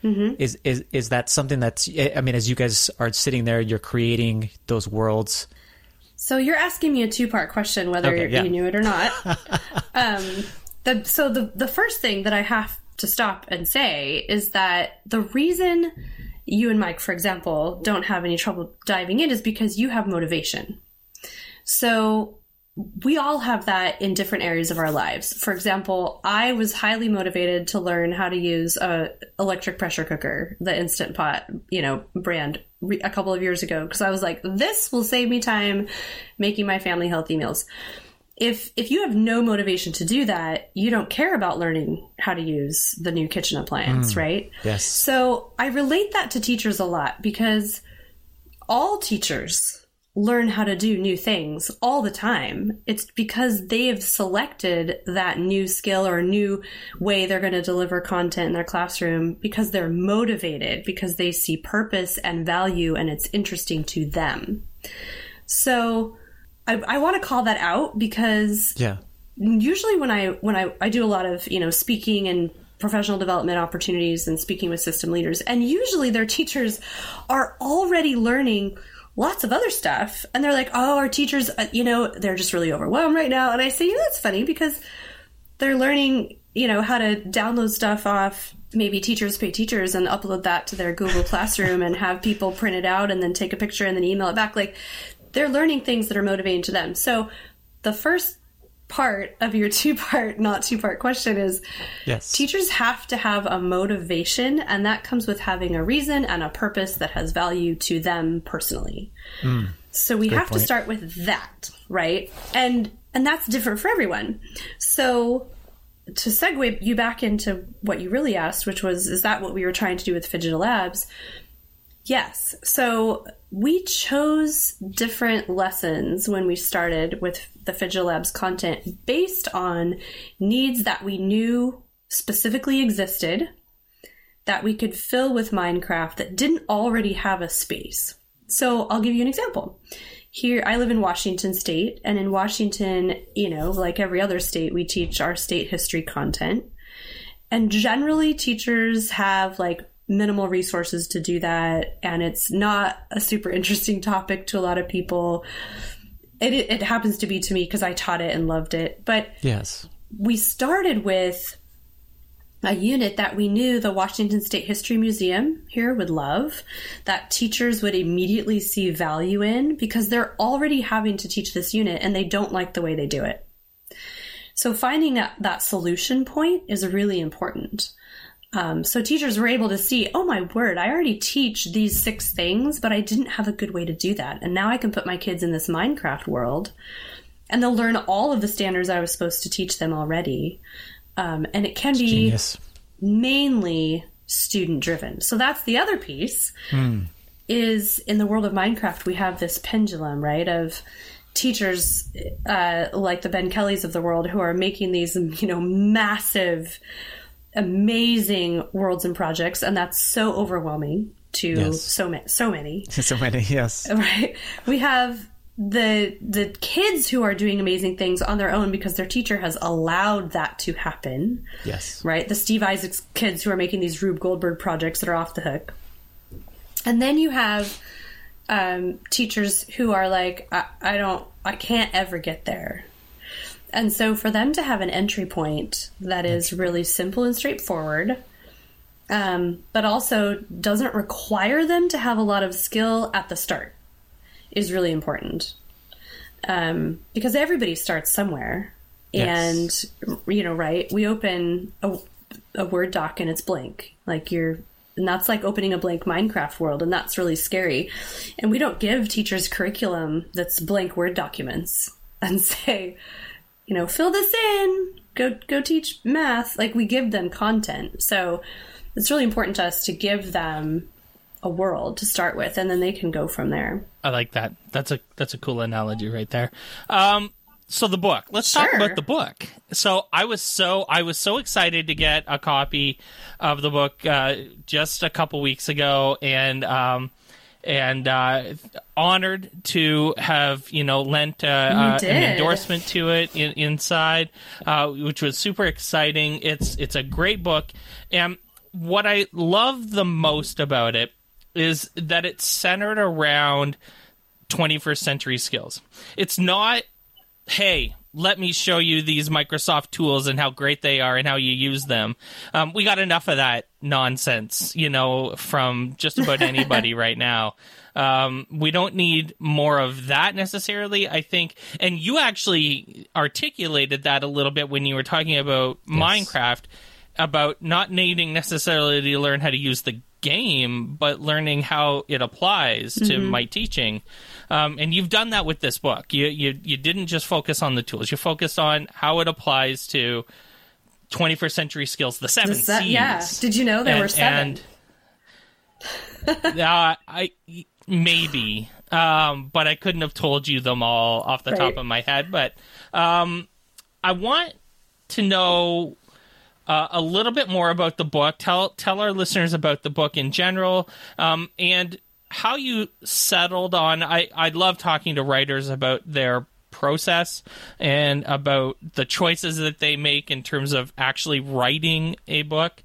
Mm-hmm. Is is is that something that's? I mean, as you guys are sitting there, you're creating those worlds. So you're asking me a two part question, whether Okay, yeah. you knew it or not. um, the, so the the first thing that I have to stop and say is that the reason you and Mike, for example, don't have any trouble diving in is because you have motivation. So we all have that in different areas of our lives. For example, I was highly motivated to learn how to use a electric pressure cooker, the Instant Pot, you know, brand a couple of years ago because I was like, this will save me time making my family healthy meals. If if you have no motivation to do that, you don't care about learning how to use the new kitchen appliance, hmm. right? Yes. So I relate that to teachers a lot because all teachers learn how to do new things all the time. It's because they have selected that new skill or new way they're going to deliver content in their classroom because they're motivated, because they see purpose and value and it's interesting to them. So I, I want to call that out because Yeah. usually when I when I, I do a lot of you know speaking and professional development opportunities and speaking with system leaders and usually their teachers are already learning lots of other stuff and they're like oh our teachers uh, you know they're just really overwhelmed right now and I say you know that's funny because they're learning you know how to download stuff off maybe teachers pay teachers and upload that to their Google Classroom and have people print it out and then take a picture and then email it back like they're learning things that are motivating to them. So the first part of your two part not two part question is Yes. teachers have to have a motivation and that comes with having a reason and a purpose that has value to them personally. Hmm. So we have to start with that right? And and that's different for everyone. So to segue you back into what you really asked which was is that what we were trying to do with Phygital labs Yes. So we chose different lessons when we started with the Phygital Labs content based on needs that we knew specifically existed that we could fill with Minecraft that didn't already have a space. So I'll give you an example. Here, I live in Washington State, and in Washington, you know, like every other state, we teach our state history content. And generally, teachers have like minimal resources to do that, and it's not a super interesting topic to a lot of people. It, it, happens to be to me because I taught it and loved it. But Yes. we started with a unit that we knew the Washington State History Museum here would love, that teachers would immediately see value in because they're already having to teach this unit and they don't like the way they do it. So finding that, that solution point is really important. Um, so teachers were able to see, oh my word, I already teach these six things, but I didn't have a good way to do that. And now I can put my kids in this Minecraft world and they'll learn all of the standards I was supposed to teach them already. Um, and it can be Genius. mainly student driven. So that's the other piece is in the world of Minecraft, we have this pendulum, right? Of teachers uh, like the Ben Kellys of the world who are making these, you know, massive, amazing worlds and projects. And that's so overwhelming to Yes. so, ma- so many So many, yes. right we have the the kids who are doing amazing things on their own because their teacher has allowed that to happen Yes. right the steve isaacs kids who are making these rube goldberg projects that are off the hook and then you have um, teachers who are like I, I don't i can't ever get there and so for them to have an entry point that is really simple and straightforward um, but also doesn't require them to have a lot of skill at the start is really important. Um, because everybody starts somewhere. Yes. and you know right we open a, a word doc and it's blank. Like you're and that's like opening a blank minecraft world and that's really scary. And we don't give teachers curriculum that's blank word documents and say you know fill this in go go teach math like we give them content so it's really important to us to give them a world to start with and then they can go from there I like that. That's a that's a cool analogy right there. Um, so the book. Let's talk about the book. So I was so I was so excited to get a copy of the book uh, just a couple weeks ago, and um, and uh, honored to have you know lent uh, uh, an endorsement to it in, inside, uh, which was super exciting. It's it's a great book, and what I love the most about it is that it's centered around 21st century skills. It's not, hey, let me show you these Microsoft tools and how great they are and how you use them. Um, we got enough of that nonsense, you know, from just about anybody right now. Um, we don't need more of that necessarily, I think. And you actually articulated that a little bit when you were talking about Minecraft, about not needing necessarily to learn how to use the game, but learning how it applies to my teaching. Um, and you've done that with this book. You, you you didn't just focus on the tools. You focused on how it applies to 21st century skills, the seven Does that- C's. yeah did you know there And- were seven and- uh, I maybe, um, but I couldn't have told you them all off the top of my head. But um, I want to know uh, a little bit more about the book. Tell tell our listeners about the book in general, um, and how you settled on. I I love talking to writers about their process and about the choices that they make in terms of actually writing a book.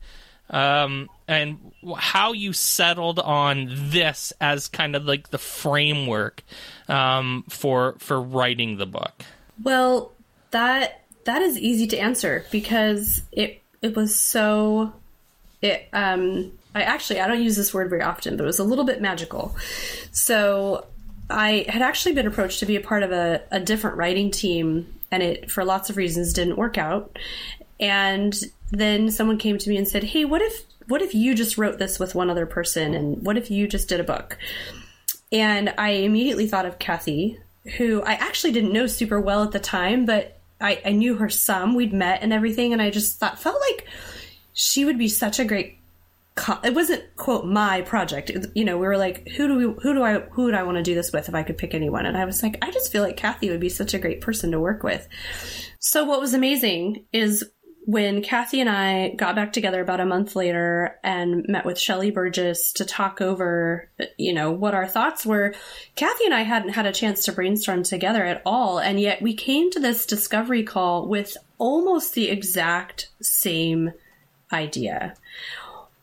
Um, and how you settled on this as kind of like the framework um, for for writing the book. Well, that that is easy to answer because it it was so it um I actually I don't use this word very often, but it was a little bit magical. So I had actually been approached to be a part of a, a different writing team and it for lots of reasons didn't work out. And then someone came to me and said, Hey, what if what if you just wrote this with one other person and what if you just did a book? And I immediately thought of Kathi, who I actually didn't know super well at the time, but I, I knew her some. We'd met and everything, and I just thought felt like she would be such a great. It wasn't quote my project. You know, we were like, who do we, who do I, who would I want to do this with if I could pick anyone? And I was like, I just feel like Kathi would be such a great person to work with. So what was amazing is when Kathi and I got back together about a month later and met with Shelly Burgess to talk over, you know, what our thoughts were, Kathi and I hadn't had a chance to brainstorm together at all. And yet we came to this discovery call with almost the exact same idea,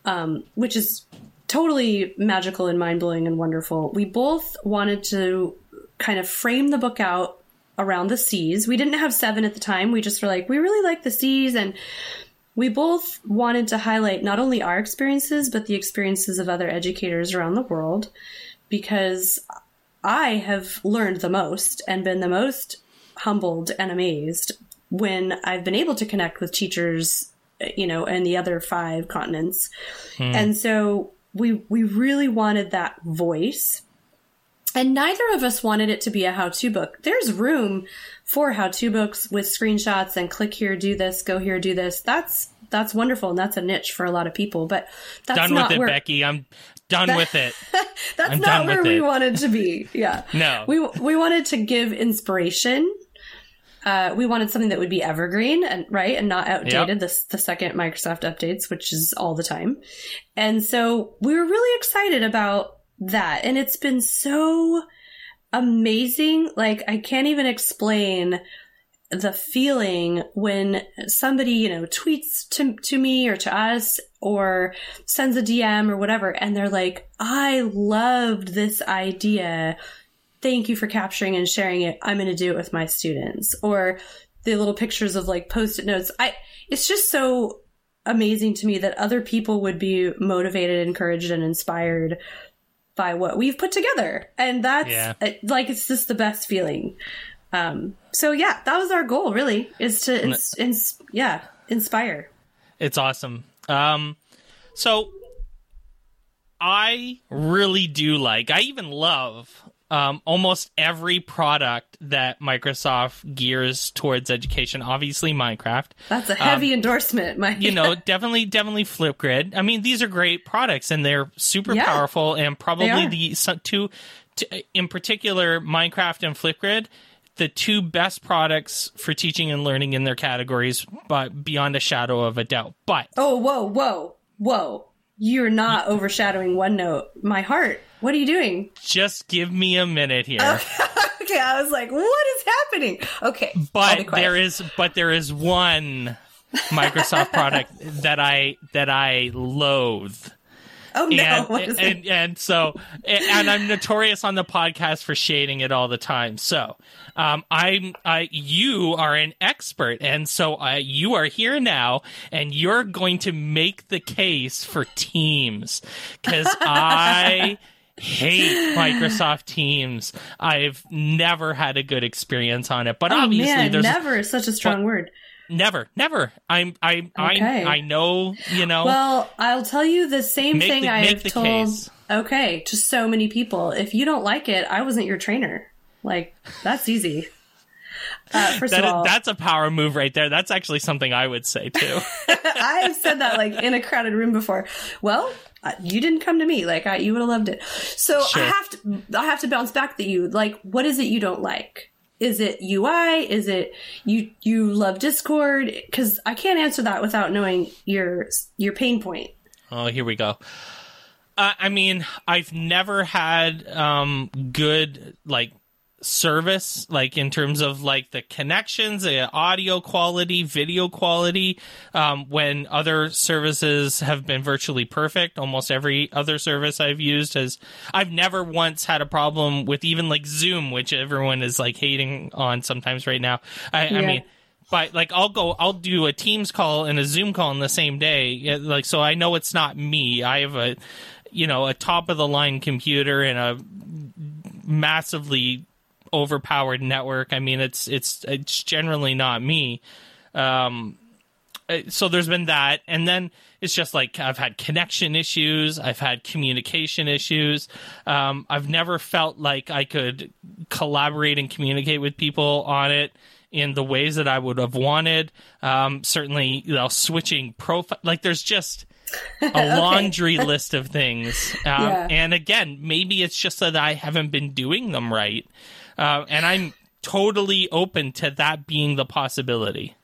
um, which is totally magical and mind blowing and wonderful. We both wanted to kind of frame the book out around the C's. We didn't have seven at the time. We just were like, we really like the C's and we both wanted to highlight not only our experiences, but the experiences of other educators around the world because I have learned the most and been the most humbled and amazed when I've been able to connect with teachers, you know, and the other five continents. Hmm. And so we we really wanted that voice. And neither of us wanted it to be a how-to book. There's room for how-to books with screenshots and click here, do this, go here, do this. That's that's wonderful and that's a niche for a lot of people. But that's Done not with it, where, Becky. I'm done with it. that's I'm not where we it. wanted to be. Yeah. No. We we wanted to give inspiration. Uh, we wanted something that would be evergreen and right and not outdated. Yep. The the second Microsoft updates, which is all the time, and so we were really excited about that. And it's been so amazing. Like I can't even explain the feeling when somebody, you know, tweets to, to me or to us or sends a DM or whatever, and they're like, I loved this idea. Thank you for capturing and sharing it. I'm going to do it with my students. Or the little pictures of like post it notes. I, it's just so amazing to me that other people would be motivated, encouraged, and inspired by what we've put together. And that's Yeah. like, it's just the best feeling. Um, so yeah, that was our goal really is to, ins- ins- yeah, inspire. It's awesome. Um, so I really do like. I even love um, almost every product that Microsoft gears towards education. Obviously, Minecraft. That's a heavy endorsement, Mike. Um, You know, definitely, definitely Flipgrid. I mean, these are great products, and they're super Yeah. powerful. And probably the two, t- in particular, Minecraft and Flipgrid. The two best products for teaching and learning in their categories, but beyond a shadow of a doubt. But oh, whoa, whoa, whoa. You're not overshadowing OneNote. My heart. What are you doing? just give me a minute here. okay, I was like, what is happening? Okay. But there is but there is one Microsoft product that I that I loathe. Oh no, And, and, and so and I'm notorious on the podcast for shading it all the time. So um, I'm I you are an expert, and so uh, you are here now, and you're going to make the case for Teams because I hate Microsoft Teams. I've never had a good experience on it, but Oh obviously man, there's never is such a strong word. never, never. I'm I Okay. I I know you know. Well, I'll tell you the same Make thing the- I have told. case. Okay, to so many people. If you don't like it, I wasn't your trainer. Like that's easy. Uh, first that, of all, that's a power move right there. That's actually something I would say too. I have said that like in a crowded room before. Well, uh, you didn't come to me. Like I, you would have loved it. So Sure. I have to, I have to bounce back to you. Like, what is it you don't like? Is it UI? Is it you? You love Discord? Because I can't answer that without knowing your your pain point. oh, here we go. Uh, I mean, I've never had um, good like service like in terms of like the connections the audio quality video quality um, when other services have been virtually perfect almost every other service i've used has i've never once had a problem with even like zoom which everyone is like hating on sometimes right now i, I mean but like I'll go, I'll do a Teams call and a Zoom call in the same day. Like so, I know it's not me. I have a, you know, a top of the line computer and a massively overpowered network. I mean, it's it's it's generally not me. Um, uh, so there's been that, and then it's just like I've had connection issues, I've had communication issues. Um, I've never felt like I could collaborate and communicate with people on it in the ways that I would have wanted. Um, certainly, you know, switching profile, like there's just a laundry list of things. Um, Yeah. And again, maybe it's just that I haven't been doing them right. Uh, and I'm totally open to that being the possibility.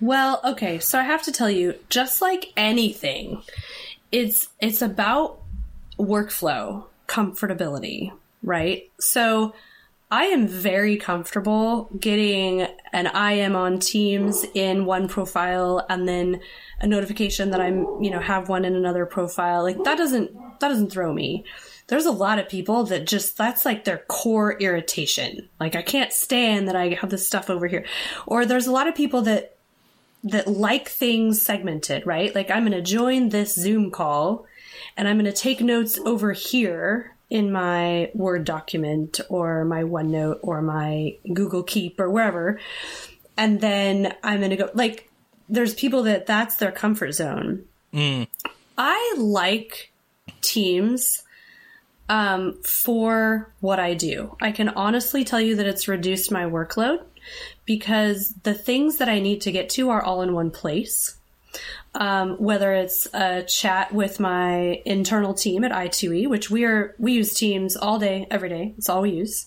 Well, okay, so I have to tell you, just like anything, it's it's about workflow, comfortability, right? So I am very comfortable getting an I am on Teams in one profile and then a notification that I'm, you know, have one in another profile. Like that doesn't that doesn't throw me. There's a lot of people that just that's like their core irritation. Like I can't stand that I have this stuff over here. Or there's a lot of people that that like things segmented, right? Like I'm going to join this Zoom call and I'm going to take notes over here in my Word document or my OneNote or my Google Keep or wherever. And then I'm going to go like there's people that that's their comfort zone. Mm. I like teams um, for what I do. I can honestly tell you that it's reduced my workload because the things that I need to get to are all in one place. Um, whether it's a chat with my internal team at i2e, which we are we use Teams all day, every day. It's all we use.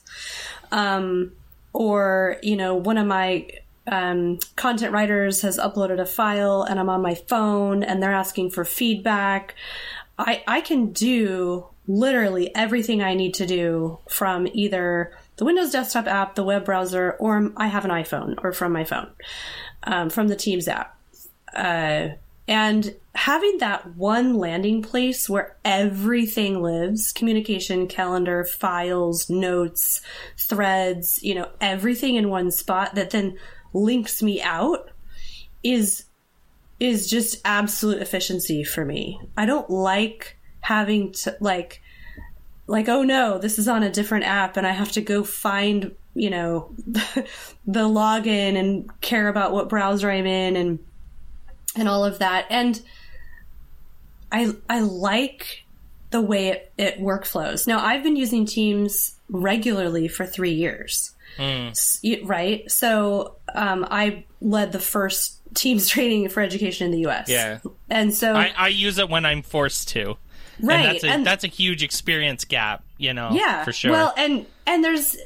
Um, or you know, one of my um, content writers has uploaded a file, and I'm on my phone, and they're asking for feedback. I I can do literally everything I need to do from either the Windows desktop app, the web browser, or I have an iPhone or from my phone, um, from the Teams app. Uh, and having that one landing place where everything lives communication, calendar, files, notes, threads, you know, everything in one spot that then links me out is is just absolute efficiency for me. I don't like having to like like oh no this is on a different app and i have to go find you know the login and care about what browser i'm in and and all of that. And i i like the way it, it workflows. Now i've been using teams regularly for three years. Y- right? So um, i led the first teams training for education in the us Yeah. and so I, I use it when I'm forced to. Right, And that's a, and- that's a huge experience gap, you know, yeah for sure. well and and there's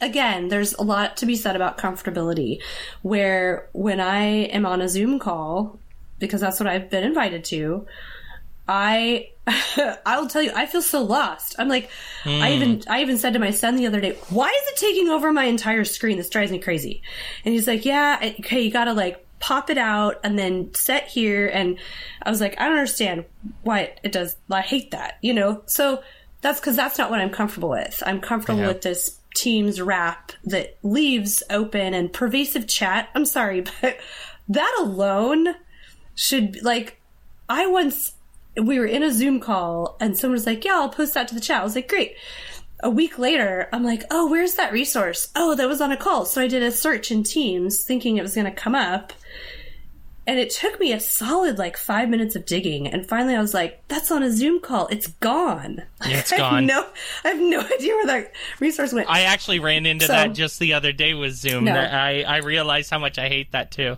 again there's a lot to be said about comfortability where when i am on a zoom call because that's what i've been invited to i i'll tell you i feel so lost. I'm like i hmm. even i even said to my son the other day why is it taking over my entire screen? This drives me crazy. And he's like yeah okay you gotta like pop it out and then set here and i was like i don't understand why it does i hate that you know so that's because that's not what i'm comfortable with i'm comfortable Yeah. with this teams wrap that leaves open and pervasive chat i'm sorry but that alone should like I once we were in a Zoom call and someone was like, "Yeah, I'll post that to the chat." I was like, "Great." A week later, I'm like, "Oh, where's that resource?" Oh, that was on a call. So I did a search in Teams thinking it was going to come up. And it took me a solid like 5 minutes of digging and finally I was like, "That's on a Zoom call. It's gone." Yeah, it's I have gone. no I have no idea where that resource went. I actually ran into So- that just the other day with Zoom. No. I, I realized how much I hate that too.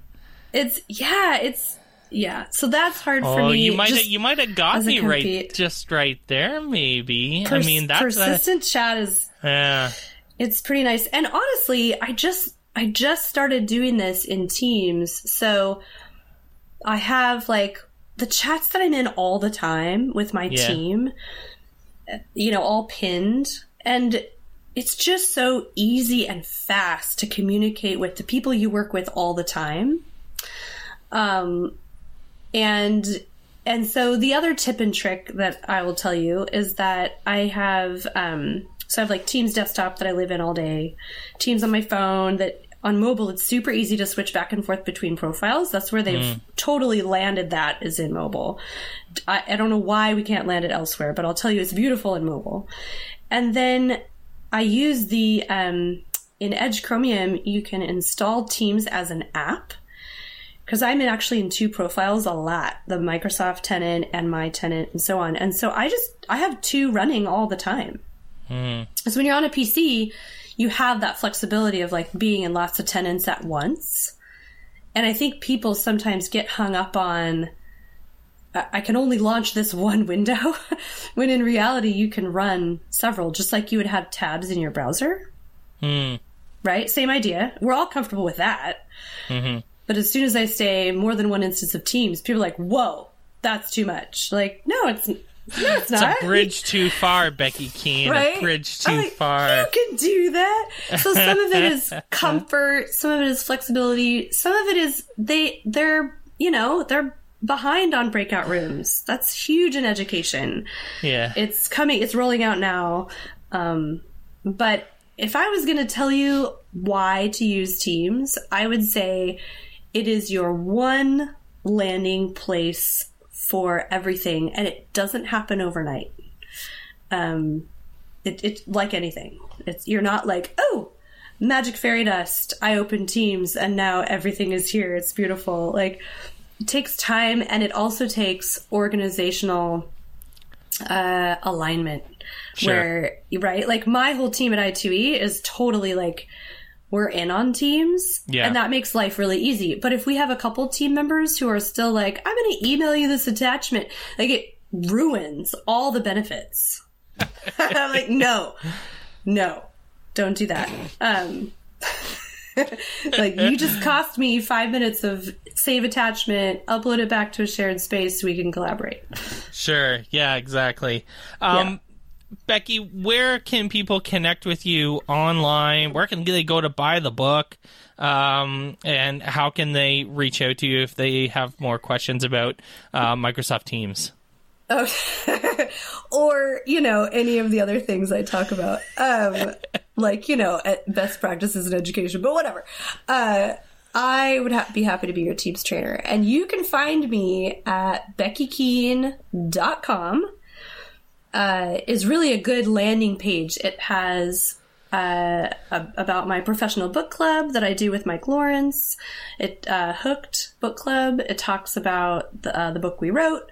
it's yeah, it's yeah. So that's hard for Oh, me. you might have, you might have got me right just right there. Maybe I mean that's a, persistent chat is yeah. it's pretty nice. And honestly, I just I just started doing this in Teams, so I have like the chats that I'm in all the time with my Yeah. team, you know, all pinned, and it's just so easy and fast to communicate with the people you work with all the time. Um, and and so the other tip and trick that I will tell you is that I have um, so I have like Teams desktop that I live in all day, Teams on my phone that on mobile it's super easy to switch back and forth between profiles. That's where they've totally landed that is in mobile. I, I don't know why we can't land it elsewhere, but I'll tell you it's beautiful in mobile. And then I use the um, in Edge Chromium you can install Teams as an app because I'm actually in two profiles a lot the Microsoft tenant and my tenant and so on. And so I just, I have two running all the time. Hmm. So when you're on a PC, you have that flexibility of like being in lots of tenants at once. And I think people sometimes get hung up on, I I can only launch this one window, when in reality you can run several, just like you would have tabs in your browser. Hmm. Right? Same idea. We're all comfortable with that. Mm-hmm. But as soon as I say more than one instance of Teams, people are like, "Whoa, that's too much." Like, no, it's no, it's It's not. a bridge too far, Becky Keene. right? A bridge too like, far. You can do that. So some of it is comfort, some of it is flexibility, some of it is they they're you know they're behind on breakout rooms. That's huge in education. Yeah. It's coming. It's rolling out now. Um, but if I was going to tell you why to use Teams, I would say it is your one landing place for everything, and it doesn't happen overnight. Um, it, it like anything. It's you're not like oh magic fairy dust. I open teams and now everything is here. It's beautiful. Like it takes time and it also takes organizational uh, alignment. Sure. Where right, like my whole team at I2E is totally like we're in on teams Yeah. and that makes life really easy. But if we have a couple team members who are still like, I'm going to email you this attachment, like it ruins all the benefits. I'm like, no, no, don't do that. Um, like you just cost me five minutes of save attachment, upload it back to a shared space so we can collaborate. Sure. Yeah, exactly. Um, Yeah. Becky, where can people connect with you online? Where can they go to buy the book? Um, and how can they reach out to you if they have more questions about uh, Microsoft Teams? Okay. or, you know, any of the other things I talk about. Um, like, you know, at best practices in education, but whatever. Uh, I would ha- be happy to be your Teams trainer. And you can find me at beckykeene.com. Uh, is really a good landing page. It has uh, about my professional book club that I do with Mike Lawrence. It uh, Hooked Book Club. It talks about the, uh, the book we wrote.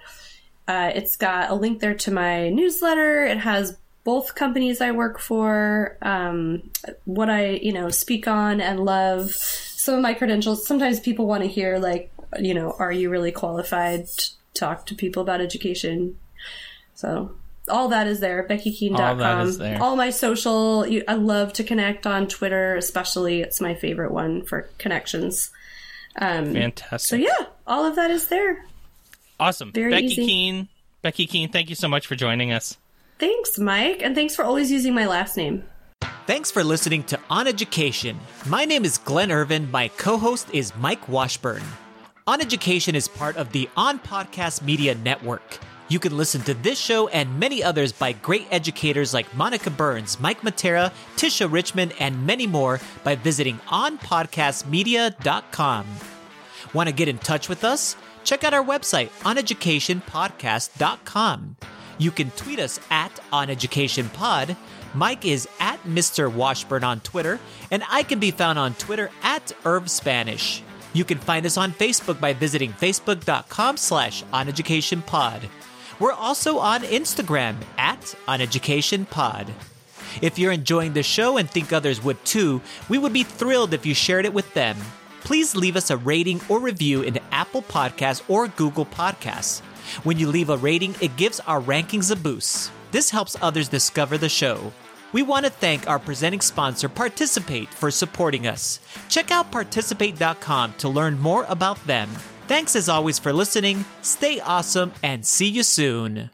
Uh, it's got a link there to my newsletter. It has both companies I work for, um, what I you know speak on and love. Some of my credentials. Sometimes people want to hear like you know, are you really qualified to talk to people about education? So all that is there. BeckyKeene.com. All that is there. All my social. You, I love to connect on Twitter, especially. It's my favorite one for connections. Um, Fantastic. so yeah, all of that is there. Awesome. Very Becky easy. Keene. Becky Keene, thank you so much for joining us. Thanks, Mike, and thanks for always using my last name. Thanks for listening to On Education. My name is Glenn Irvin. My co host is Mike Washburn. On Education is part of the On Podcast Media Network. You can listen to this show and many others by great educators like Monica Burns, Mike Matera, Tisha Richmond, and many more by visiting onpodcastmedia.com. Want to get in touch with us? Check out our website, oneducationpodcast.com. You can tweet us at oneducationpod. Mike is at Mr. Washburn on Twitter, and I can be found on Twitter at Irv Spanish. You can find us on Facebook by visiting facebook.com slash oneducationpod. We're also on Instagram at oneducationpod. If you're enjoying the show and think others would too, we would be thrilled if you shared it with them. Please leave us a rating or review in Apple Podcasts or Google Podcasts. When you leave a rating, it gives our rankings a boost. This helps others discover the show. We want to thank our presenting sponsor, Participate, for supporting us. Check out participate.com to learn more about them. Thanks as always for listening, stay awesome, and see you soon.